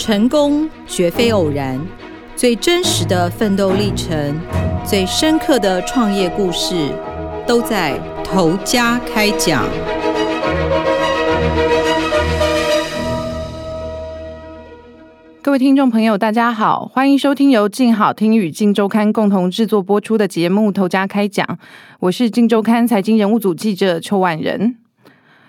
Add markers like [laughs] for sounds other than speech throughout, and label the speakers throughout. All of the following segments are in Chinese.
Speaker 1: 成功绝非偶然，最真实的奋斗历程，最深刻的创业故事，都在头家开讲。
Speaker 2: 各位听众朋友，大家好，欢迎收听由静好听与静周刊共同制作播出的节目《头家开讲》，我是静周刊财经人物组记者邱婉仁。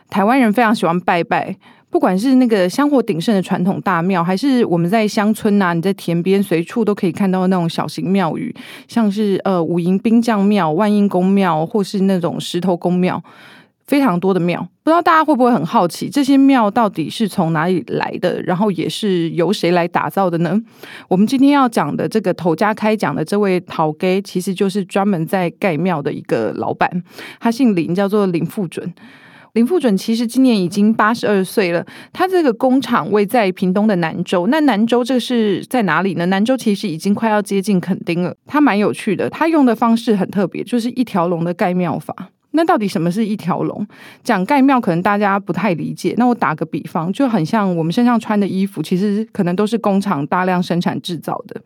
Speaker 2: 台湾人非常喜欢拜拜。不管是那个香火鼎盛的传统大庙，还是我们在乡村呐，你在田边随处都可以看到那种小型庙宇，像是呃五营兵将庙、万应公庙，或是那种石头公庙，非常多的庙。不知道大家会不会很好奇，这些庙到底是从哪里来的？然后也是由谁来打造的呢？我们今天要讲的这个头家开讲的这位陶给，其实就是专门在盖庙的一个老板，他姓林，叫做林富准。林富准其实今年已经八十二岁了，他这个工厂位在屏东的南州。那南州这是在哪里呢？南州其实已经快要接近垦丁了。他蛮有趣的，他用的方式很特别，就是一条龙的盖庙法。那到底什么是一条龙？讲盖庙可能大家不太理解。那我打个比方，就很像我们身上穿的衣服，其实可能都是工厂大量生产制造的。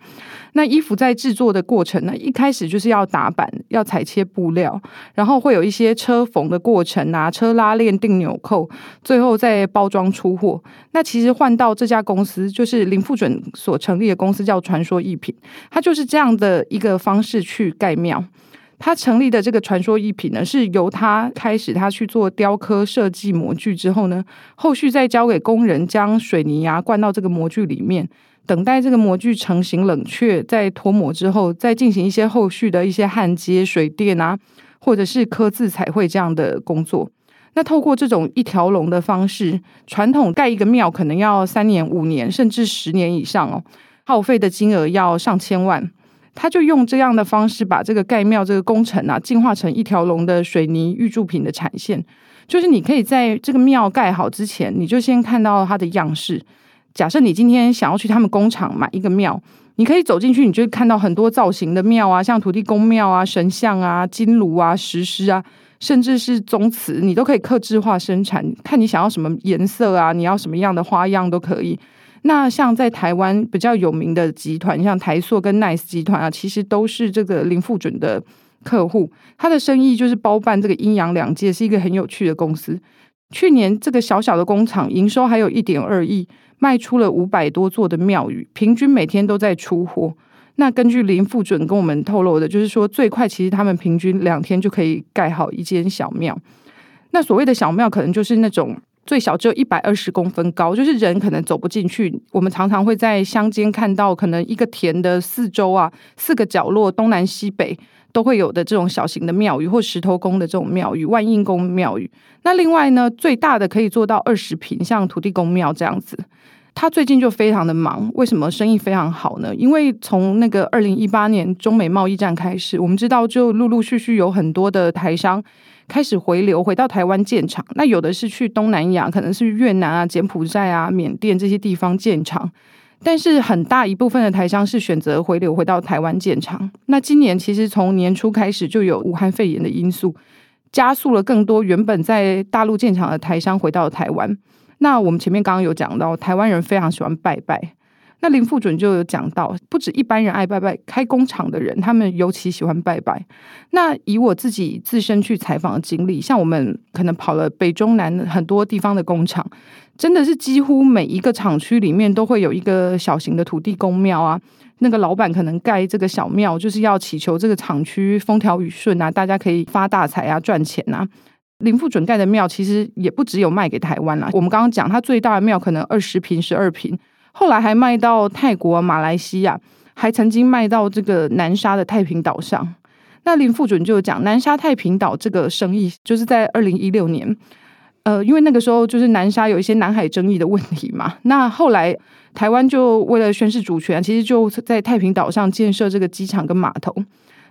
Speaker 2: 那衣服在制作的过程呢，一开始就是要打板，要裁切布料，然后会有一些车缝的过程啊，车拉链、定纽扣，最后再包装出货。那其实换到这家公司，就是林富准所成立的公司，叫传说一品，它就是这样的一个方式去盖庙。他成立的这个传说一品呢，是由他开始，他去做雕刻设计模具之后呢，后续再交给工人将水泥啊灌到这个模具里面，等待这个模具成型冷却，再脱模之后，再进行一些后续的一些焊接、水电啊，或者是刻字彩绘这样的工作。那透过这种一条龙的方式，传统盖一个庙可能要三年、五年，甚至十年以上哦，耗费的金额要上千万。他就用这样的方式把这个盖庙这个工程啊，进化成一条龙的水泥预铸品的产线。就是你可以在这个庙盖好之前，你就先看到它的样式。假设你今天想要去他们工厂买一个庙，你可以走进去，你就看到很多造型的庙啊，像土地公庙啊、神像啊、金炉啊、石狮啊，甚至是宗祠，你都可以刻制化生产。看你想要什么颜色啊，你要什么样的花样都可以。那像在台湾比较有名的集团，像台塑跟 Nice 集团啊，其实都是这个林富准的客户。他的生意就是包办这个阴阳两界，是一个很有趣的公司。去年这个小小的工厂营收还有一点二亿，卖出了五百多座的庙宇，平均每天都在出货。那根据林富准跟我们透露的，就是说最快其实他们平均两天就可以盖好一间小庙。那所谓的小庙，可能就是那种。最小只有一百二十公分高，就是人可能走不进去。我们常常会在乡间看到，可能一个田的四周啊，四个角落东南西北都会有的这种小型的庙宇，或石头宫的这种庙宇、万应宫庙宇。那另外呢，最大的可以做到二十平，像土地公庙这样子。他最近就非常的忙，为什么生意非常好呢？因为从那个二零一八年中美贸易战开始，我们知道就陆陆续续有很多的台商。开始回流，回到台湾建厂。那有的是去东南亚，可能是越南啊、柬埔寨啊、缅甸这些地方建厂。但是很大一部分的台商是选择回流，回到台湾建厂。那今年其实从年初开始就有武汉肺炎的因素，加速了更多原本在大陆建厂的台商回到台湾。那我们前面刚刚有讲到，台湾人非常喜欢拜拜。那林副准就有讲到，不止一般人爱拜拜，开工厂的人他们尤其喜欢拜拜。那以我自己自身去采访的经历，像我们可能跑了北中南很多地方的工厂，真的是几乎每一个厂区里面都会有一个小型的土地公庙啊。那个老板可能盖这个小庙，就是要祈求这个厂区风调雨顺啊，大家可以发大财啊，赚钱啊。林副准盖的庙其实也不只有卖给台湾啦，我们刚刚讲他最大的庙可能二十平、十二平。后来还卖到泰国、马来西亚，还曾经卖到这个南沙的太平岛上。那林副准就讲，南沙太平岛这个生意，就是在二零一六年，呃，因为那个时候就是南沙有一些南海争议的问题嘛。[laughs] 那后来台湾就为了宣示主权，其实就在太平岛上建设这个机场跟码头。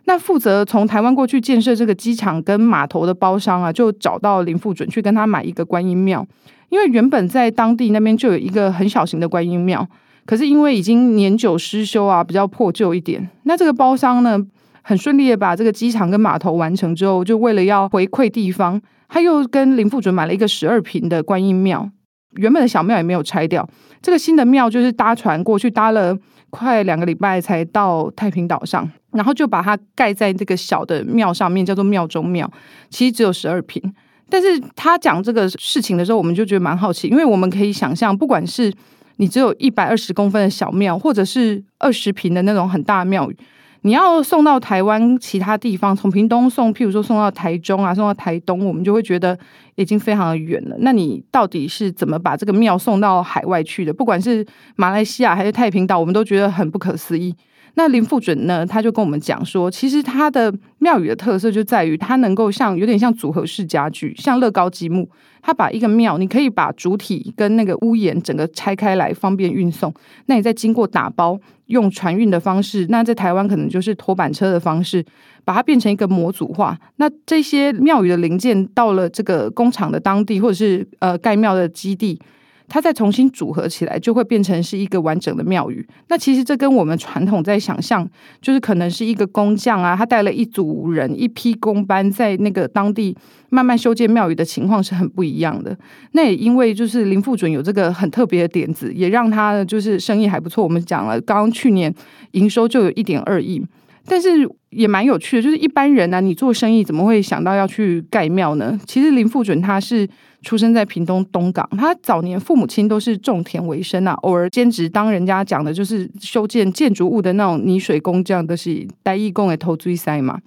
Speaker 2: 那负责从台湾过去建设这个机场跟码头的包商啊，就找到林副准去跟他买一个观音庙。因为原本在当地那边就有一个很小型的观音庙，可是因为已经年久失修啊，比较破旧一点。那这个包商呢，很顺利的把这个机场跟码头完成之后，就为了要回馈地方，他又跟林富准买了一个十二平的观音庙。原本的小庙也没有拆掉，这个新的庙就是搭船过去，搭了快两个礼拜才到太平岛上，然后就把它盖在这个小的庙上面，叫做庙中庙，其实只有十二平。但是他讲这个事情的时候，我们就觉得蛮好奇，因为我们可以想象，不管是你只有一百二十公分的小庙，或者是二十平的那种很大的庙宇。你要送到台湾其他地方，从屏东送，譬如说送到台中啊，送到台东，我们就会觉得已经非常的远了。那你到底是怎么把这个庙送到海外去的？不管是马来西亚还是太平岛，我们都觉得很不可思议。那林富准呢？他就跟我们讲说，其实他的庙宇的特色就在于，它能够像有点像组合式家具，像乐高积木。他把一个庙，你可以把主体跟那个屋檐整个拆开来，方便运送。那你再经过打包，用船运的方式，那在台湾可能就是拖板车的方式，把它变成一个模组化。那这些庙宇的零件到了这个工厂的当地，或者是呃盖庙的基地。它再重新组合起来，就会变成是一个完整的庙宇。那其实这跟我们传统在想象，就是可能是一个工匠啊，他带了一组人、一批工班，在那个当地慢慢修建庙宇的情况是很不一样的。那也因为就是林富准有这个很特别的点子，也让他就是生意还不错。我们讲了，刚刚去年营收就有一点二亿。但是也蛮有趣的，就是一般人呢，你做生意怎么会想到要去盖庙呢？其实林富准他是出生在屏东东港，他早年父母亲都是种田为生啊，偶尔兼职当人家讲的就是修建建筑物的那种泥水工，这样都是带义工的投追塞嘛。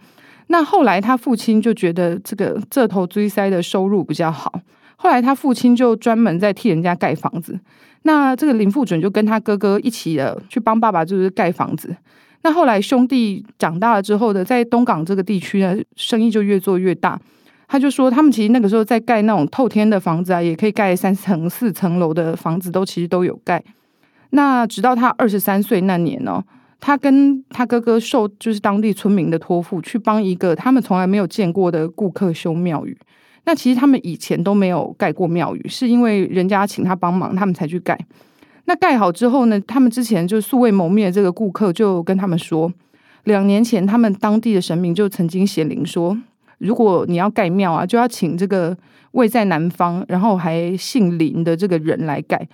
Speaker 2: 那后来他父亲就觉得这个这头追塞的收入比较好，后来他父亲就专门在替人家盖房子。那这个林富准就跟他哥哥一起的去帮爸爸，就是盖房子。那后来兄弟长大了之后的，在东港这个地区呢，生意就越做越大。他就说，他们其实那个时候在盖那种透天的房子啊，也可以盖三层、四层楼的房子，都其实都有盖。那直到他二十三岁那年呢，他跟他哥哥受就是当地村民的托付，去帮一个他们从来没有见过的顾客修庙宇。那其实他们以前都没有盖过庙宇，是因为人家请他帮忙，他们才去盖。那盖好之后呢？他们之前就素未谋面的这个顾客就跟他们说，两年前他们当地的神明就曾经显灵说，如果你要盖庙啊，就要请这个位在南方，然后还姓林的这个人来盖。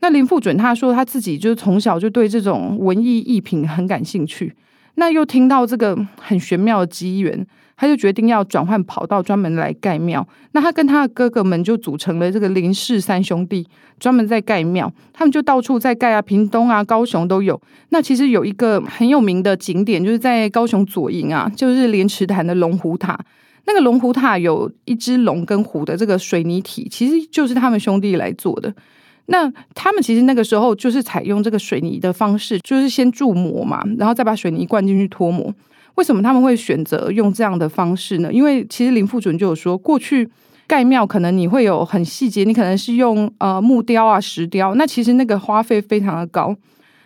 Speaker 2: 那林富准他说他自己就是从小就对这种文艺艺品很感兴趣，那又听到这个很玄妙的机缘。他就决定要转换跑道，专门来盖庙。那他跟他的哥哥们就组成了这个林氏三兄弟，专门在盖庙。他们就到处在盖啊，屏东啊、高雄都有。那其实有一个很有名的景点，就是在高雄左营啊，就是莲池潭的龙虎塔。那个龙虎塔有一只龙跟虎的这个水泥体，其实就是他们兄弟来做的。那他们其实那个时候就是采用这个水泥的方式，就是先注模嘛，然后再把水泥灌进去脱模。为什么他们会选择用这样的方式呢？因为其实林富准就有说，过去盖庙可能你会有很细节，你可能是用呃木雕啊、石雕，那其实那个花费非常的高。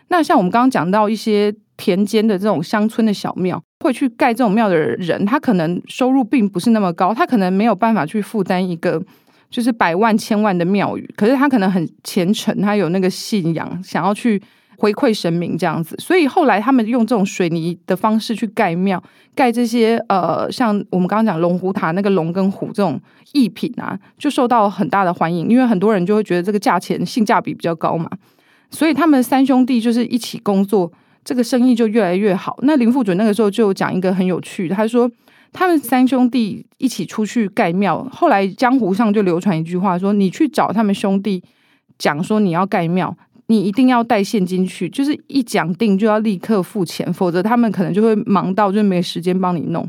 Speaker 2: 那像我们刚刚讲到一些田间的这种乡村的小庙，会去盖这种庙的人，他可能收入并不是那么高，他可能没有办法去负担一个就是百万千万的庙宇，可是他可能很虔诚，他有那个信仰，想要去。回馈神明这样子，所以后来他们用这种水泥的方式去盖庙，盖这些呃，像我们刚刚讲龙虎塔那个龙跟虎这种艺品啊，就受到很大的欢迎，因为很多人就会觉得这个价钱性价比比较高嘛，所以他们三兄弟就是一起工作，这个生意就越来越好。那林富准那个时候就讲一个很有趣的，他说他们三兄弟一起出去盖庙，后来江湖上就流传一句话说，你去找他们兄弟讲说你要盖庙。你一定要带现金去，就是一讲定就要立刻付钱，否则他们可能就会忙到就没时间帮你弄。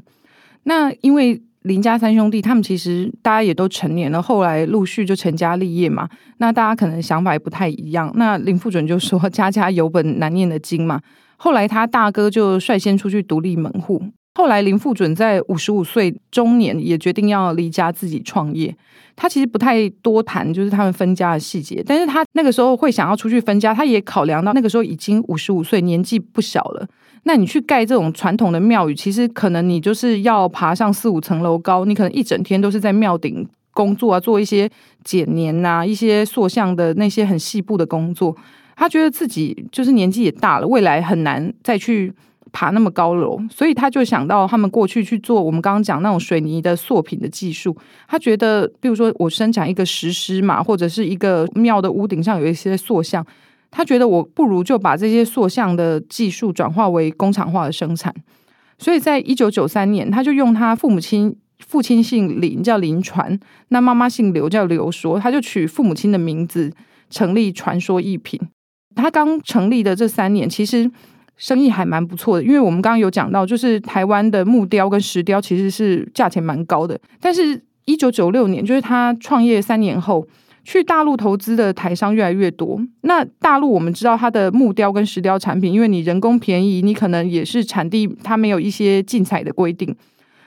Speaker 2: 那因为林家三兄弟他们其实大家也都成年了，后来陆续就成家立业嘛。那大家可能想法也不太一样。那林富准就说：“家家有本难念的经嘛。”后来他大哥就率先出去独立门户。后来林富准在五十五岁中年也决定要离家自己创业。他其实不太多谈，就是他们分家的细节。但是他那个时候会想要出去分家，他也考量到那个时候已经五十五岁，年纪不小了。那你去盖这种传统的庙宇，其实可能你就是要爬上四五层楼高，你可能一整天都是在庙顶工作啊，做一些剪年呐、一些塑像的那些很细部的工作。他觉得自己就是年纪也大了，未来很难再去。爬那么高楼，所以他就想到他们过去去做我们刚刚讲那种水泥的塑品的技术。他觉得，比如说我生产一个石狮嘛，或者是一个庙的屋顶上有一些塑像，他觉得我不如就把这些塑像的技术转化为工厂化的生产。所以在一九九三年，他就用他父母亲父亲姓林叫林传，那妈妈姓刘叫刘说，他就取父母亲的名字成立传说艺品。他刚成立的这三年，其实生意还蛮不错的，因为我们刚刚有讲到，就是台湾的木雕跟石雕其实是价钱蛮高的。但是，一九九六年，就是他创业三年后，去大陆投资的台商越来越多。那大陆我们知道，它的木雕跟石雕产品，因为你人工便宜，你可能也是产地，它没有一些禁采的规定。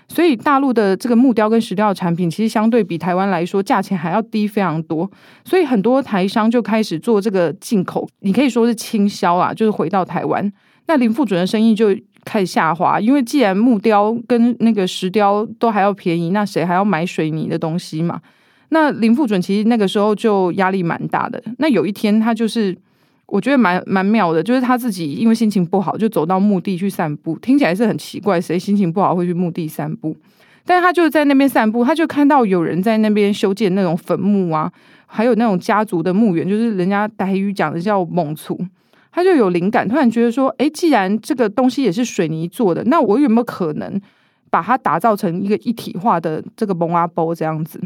Speaker 2: 所以大陆的这个木雕跟石雕的产品，其实相对比台湾来说，价钱还要低非常多。所以很多台商就开始做这个进口，你可以说是倾销啊，就是回到台湾。那林富准的生意就开始下滑，因为既然木雕跟那个石雕都还要便宜，那谁还要买水泥的东西嘛？那林富准其实那个时候就压力蛮大的。那有一天他就是。我觉得蛮蛮妙的，就是他自己因为心情不好，就走到墓地去散步。听起来是很奇怪，谁心情不好会去墓地散步？但是他就在那边散步，他就看到有人在那边修建那种坟墓啊，还有那种家族的墓园，就是人家台语讲的叫蒙族。他就有灵感，突然觉得说：，哎，既然这个东西也是水泥做的，那我有没有可能把它打造成一个一体化的这个蒙阿波这样子？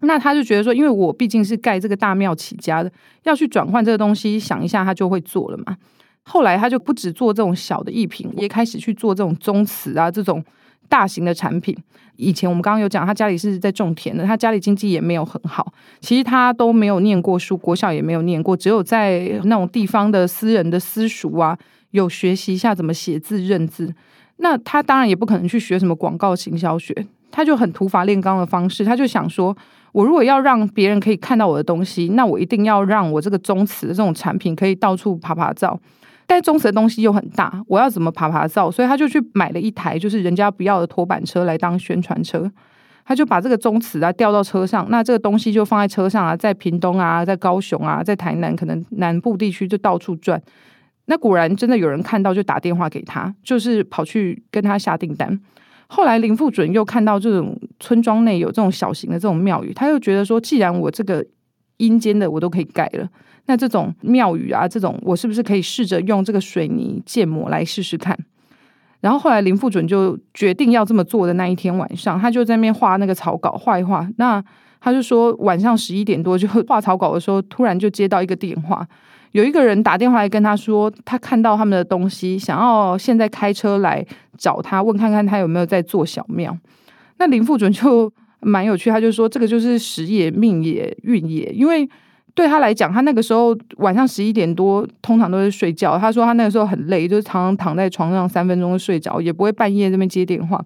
Speaker 2: 那他就觉得说，因为我毕竟是盖这个大庙起家的，要去转换这个东西，想一下他就会做了嘛。后来他就不止做这种小的艺品，也开始去做这种宗祠啊这种大型的产品。以前我们刚刚有讲，他家里是在种田的，他家里经济也没有很好。其实他都没有念过书，国小也没有念过，只有在那种地方的私人的私塾啊，有学习一下怎么写字认字。那他当然也不可能去学什么广告行销学，他就很土法炼钢的方式，他就想说。我如果要让别人可以看到我的东西，那我一定要让我这个宗祠的这种产品可以到处爬爬照。但宗祠的东西又很大，我要怎么爬爬照？所以他就去买了一台就是人家不要的拖板车来当宣传车。他就把这个宗祠啊吊到车上，那这个东西就放在车上啊，在屏东啊，在高雄啊，在台南可能南部地区就到处转。那果然真的有人看到，就打电话给他，就是跑去跟他下订单。后来林富准又看到这种村庄内有这种小型的这种庙宇，他又觉得说，既然我这个阴间的我都可以盖了，那这种庙宇啊，这种我是不是可以试着用这个水泥建模来试试看？然后后来林富准就决定要这么做的那一天晚上，他就在那边画那个草稿，画一画。那他就说晚上十一点多就 [laughs] 画草稿的时候，突然就接到一个电话。有一个人打电话来跟他说，他看到他们的东西，想要现在开车来找他，问看看他有没有在做小庙。那林富准就 [laughs] 蛮有趣，他就说这个就是时也命也运也，因为对他来讲，他那个时候晚上十一点多通常都是睡觉。他说他那个时候很累，就是常常躺在床上三分钟就睡着，也不会半夜这边接电话。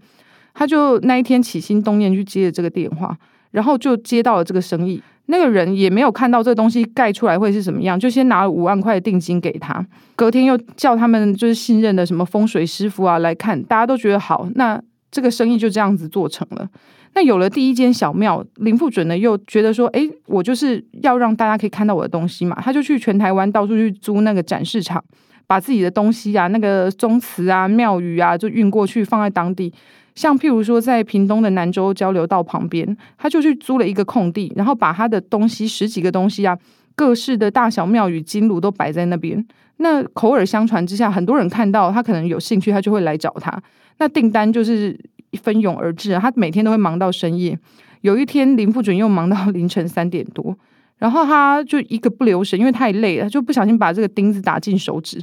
Speaker 2: 他就那一天起心动念去接了这个电话，然后就接到了这个生意。那个人也没有看到这东西盖出来会是什么样，就先拿了五万块的定金给他，隔天又叫他们就是信任的什么风水师傅啊来看，大家都觉得好，那这个生意就这样子做成了。那有了第一间小庙，林富准呢又觉得说，哎，我就是要让大家可以看到我的东西嘛，他就去全台湾到处去租那个展示场，把自己的东西啊，那个宗祠啊、庙宇啊，就运过去放在当地。像譬如说，在屏东的南州交流道旁边，他就去租了一个空地，然后把他的东西十几个东西啊，各式的大小庙宇金炉都摆在那边。那口耳相传之下，很多人看到他可能有兴趣，他就会来找他。那订单就是蜂拥而至，他每天都会忙到深夜。有一天，林富准又忙到凌晨三点多，然后他就一个不留神，因为太累了，就不小心把这个钉子打进手指。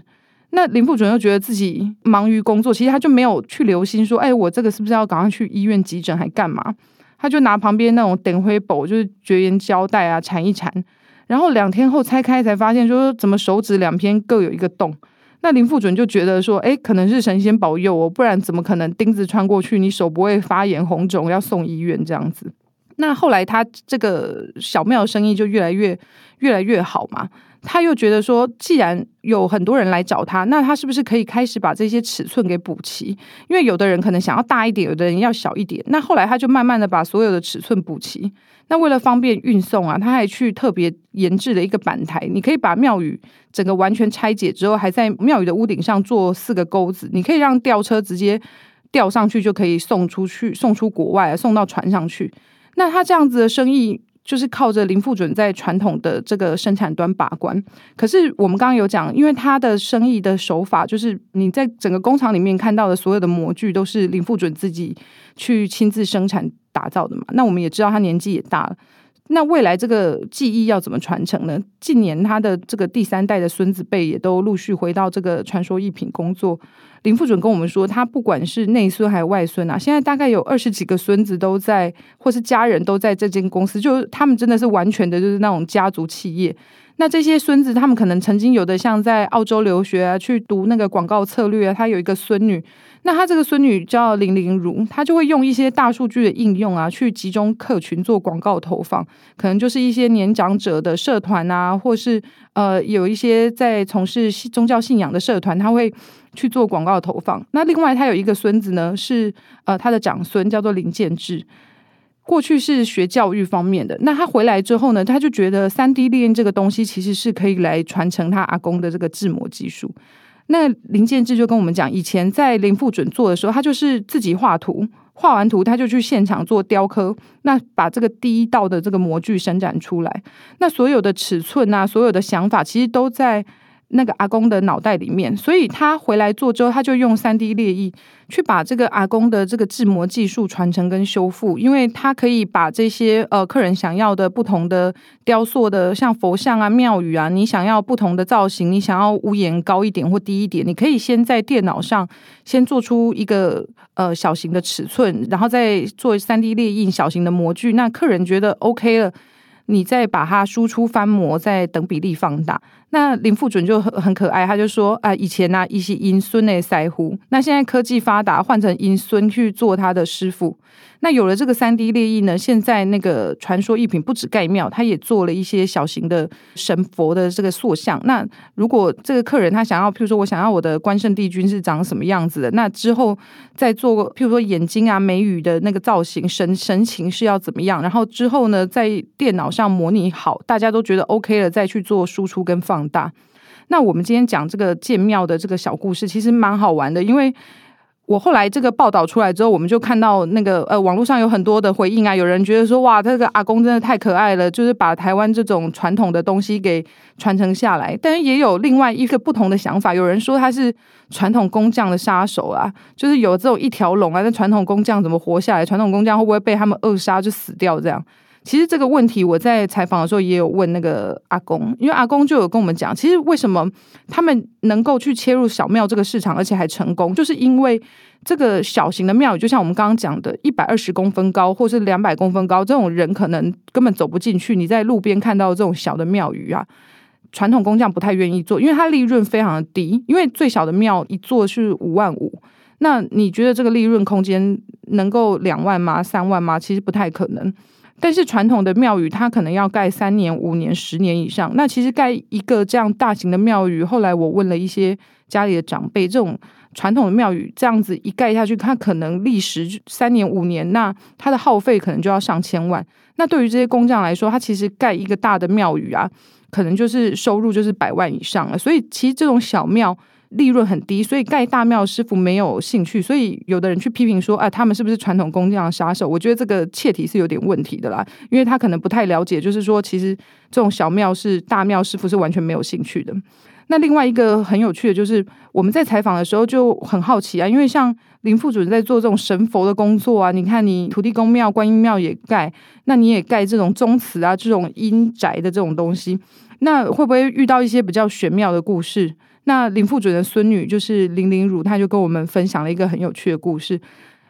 Speaker 2: 那林富准又觉得自己忙于工作，其实他就没有去留心说，哎，我这个是不是要赶快去医院急诊，还干嘛？他就拿旁边那种等灰布，就是绝缘胶带啊，缠一缠。然后两天后拆开，才发现说，怎么手指两边各有一个洞？那林副主任就觉得说，哎，可能是神仙保佑哦，不然怎么可能钉子穿过去，你手不会发炎红肿，要送医院这样子？那后来他这个小庙生意就越来越越来越好嘛。他又觉得说，既然有很多人来找他，那他是不是可以开始把这些尺寸给补齐？因为有的人可能想要大一点，有的人要小一点。那后来他就慢慢的把所有的尺寸补齐。那为了方便运送啊，他还去特别研制了一个板台，你可以把庙宇整个完全拆解之后，还在庙宇的屋顶上做四个钩子，你可以让吊车直接吊上去，就可以送出去，送出国外，送到船上去。那他这样子的生意。就是靠着林富准在传统的这个生产端把关，可是我们刚刚有讲，因为他的生意的手法，就是你在整个工厂里面看到的所有的模具，都是林富准自己去亲自生产打造的嘛。那我们也知道他年纪也大了。那未来这个技艺要怎么传承呢？近年他的这个第三代的孙子辈也都陆续回到这个传说艺品工作。林富准跟我们说，他不管是内孙还是外孙啊，现在大概有二十几个孙子都在，或是家人都在这间公司，就是他们真的是完全的就是那种家族企业。那这些孙子，他们可能曾经有的像在澳洲留学啊，去读那个广告策略啊，他有一个孙女。那他这个孙女叫林玲如，她就会用一些大数据的应用啊，去集中客群做广告投放，可能就是一些年长者的社团啊，或是呃有一些在从事宗教信仰的社团，他会去做广告投放。那另外他有一个孙子呢，是呃他的长孙叫做林建志，过去是学教育方面的。那他回来之后呢，他就觉得三 D 列印这个东西其实是可以来传承他阿公的这个制模技术。那林建志就跟我们讲，以前在林富准做的时候，他就是自己画图，画完图他就去现场做雕刻，那把这个第一道的这个模具生产出来，那所有的尺寸啊，所有的想法其实都在。那个阿公的脑袋里面，所以他回来做之后，他就用三 D 列印去把这个阿公的这个制模技术传承跟修复，因为他可以把这些呃客人想要的不同的雕塑的，像佛像啊、庙宇啊，你想要不同的造型，你想要屋檐高一点或低一点，你可以先在电脑上先做出一个呃小型的尺寸，然后再做三 D 列印小型的模具，那客人觉得 OK 了。你再把它输出翻模，再等比例放大。那林富准就很很可爱，他就说啊，以前呢一些阴孙的腮胡，那现在科技发达，换成阴孙去做他的师傅。那有了这个三 D 列印呢，现在那个传说艺品不止盖庙，他也做了一些小型的神佛的这个塑像。那如果这个客人他想要，譬如说我想要我的关圣帝君是长什么样子的，那之后再做，譬如说眼睛啊、眉宇的那个造型、神神情是要怎么样，然后之后呢，在电脑上模拟好，大家都觉得 OK 了，再去做输出跟放大。那我们今天讲这个建庙的这个小故事，其实蛮好玩的，因为。我后来这个报道出来之后，我们就看到那个呃，网络上有很多的回应啊，有人觉得说哇，这个阿公真的太可爱了，就是把台湾这种传统的东西给传承下来。但是也有另外一个不同的想法，有人说他是传统工匠的杀手啊，就是有这种一条龙啊，那传统工匠怎么活下来？传统工匠会不会被他们扼杀就死掉这样？其实这个问题我在采访的时候也有问那个阿公，因为阿公就有跟我们讲，其实为什么他们能够去切入小庙这个市场，而且还成功，就是因为这个小型的庙宇，就像我们刚刚讲的，一百二十公分高或是两百公分高，这种人可能根本走不进去。你在路边看到这种小的庙宇啊，传统工匠不太愿意做，因为它利润非常的低，因为最小的庙一座是五万五，那你觉得这个利润空间能够两万吗？三万吗？其实不太可能。但是传统的庙宇，它可能要盖三年、五年、十年以上。那其实盖一个这样大型的庙宇，后来我问了一些家里的长辈，这种传统的庙宇这样子一盖下去，它可能历时三年、五年，那它的耗费可能就要上千万。那对于这些工匠来说，他其实盖一个大的庙宇啊，可能就是收入就是百万以上了。所以其实这种小庙。利润很低，所以盖大庙师傅没有兴趣，所以有的人去批评说，啊，他们是不是传统工匠杀手？我觉得这个切题是有点问题的啦，因为他可能不太了解，就是说，其实这种小庙是大庙师傅是完全没有兴趣的。那另外一个很有趣的，就是我们在采访的时候就很好奇啊，因为像林副主任在做这种神佛的工作啊，你看你土地公庙、观音庙也盖，那你也盖这种宗祠啊，这种阴宅的这种东西，那会不会遇到一些比较玄妙的故事？那林副主任的孙女就是林玲如，她就跟我们分享了一个很有趣的故事。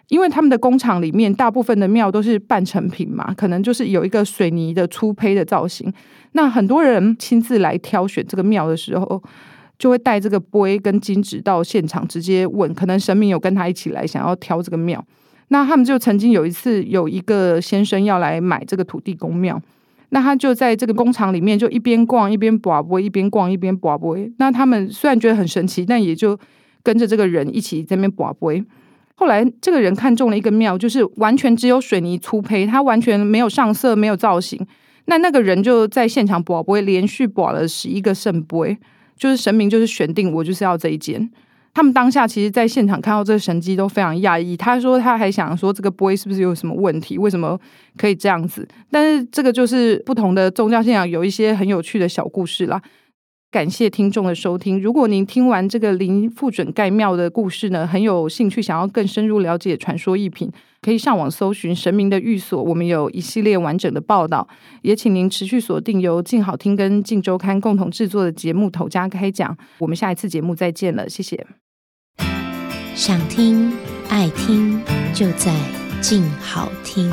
Speaker 2: 因为他们的工厂里面大部分的庙都是半成品嘛，可能就是有一个水泥的粗胚的造型。那很多人亲自来挑选这个庙的时候，就会带这个杯跟金纸到现场直接问，可能神明有跟他一起来想要挑这个庙。那他们就曾经有一次有一个先生要来买这个土地公庙，那他就在这个工厂里面就一边逛一边卜卜，一边逛一边卜卜。那他们虽然觉得很神奇，但也就跟着这个人一起在那边卜卜。后来这个人看中了一个庙，就是完全只有水泥粗胚，它完全没有上色，没有造型。那那个人就在现场卜卜，连续卜了十一个圣杯，就是神明就是选定我就是要这一间。他们当下其实，在现场看到这个神机都非常讶异。他说他还想说这个杯是不是有什么问题？为什么可以这样子？但是这个就是不同的宗教信仰有一些很有趣的小故事啦。感谢听众的收听。如果您听完这个林富准盖庙的故事呢，很有兴趣，想要更深入了解传说异品，可以上网搜寻神明的寓所。我们有一系列完整的报道，也请您持续锁定由静好听跟静周刊共同制作的节目《头家开讲》。我们下一次节目再见了，谢谢。
Speaker 3: 想听爱听，就在静好听。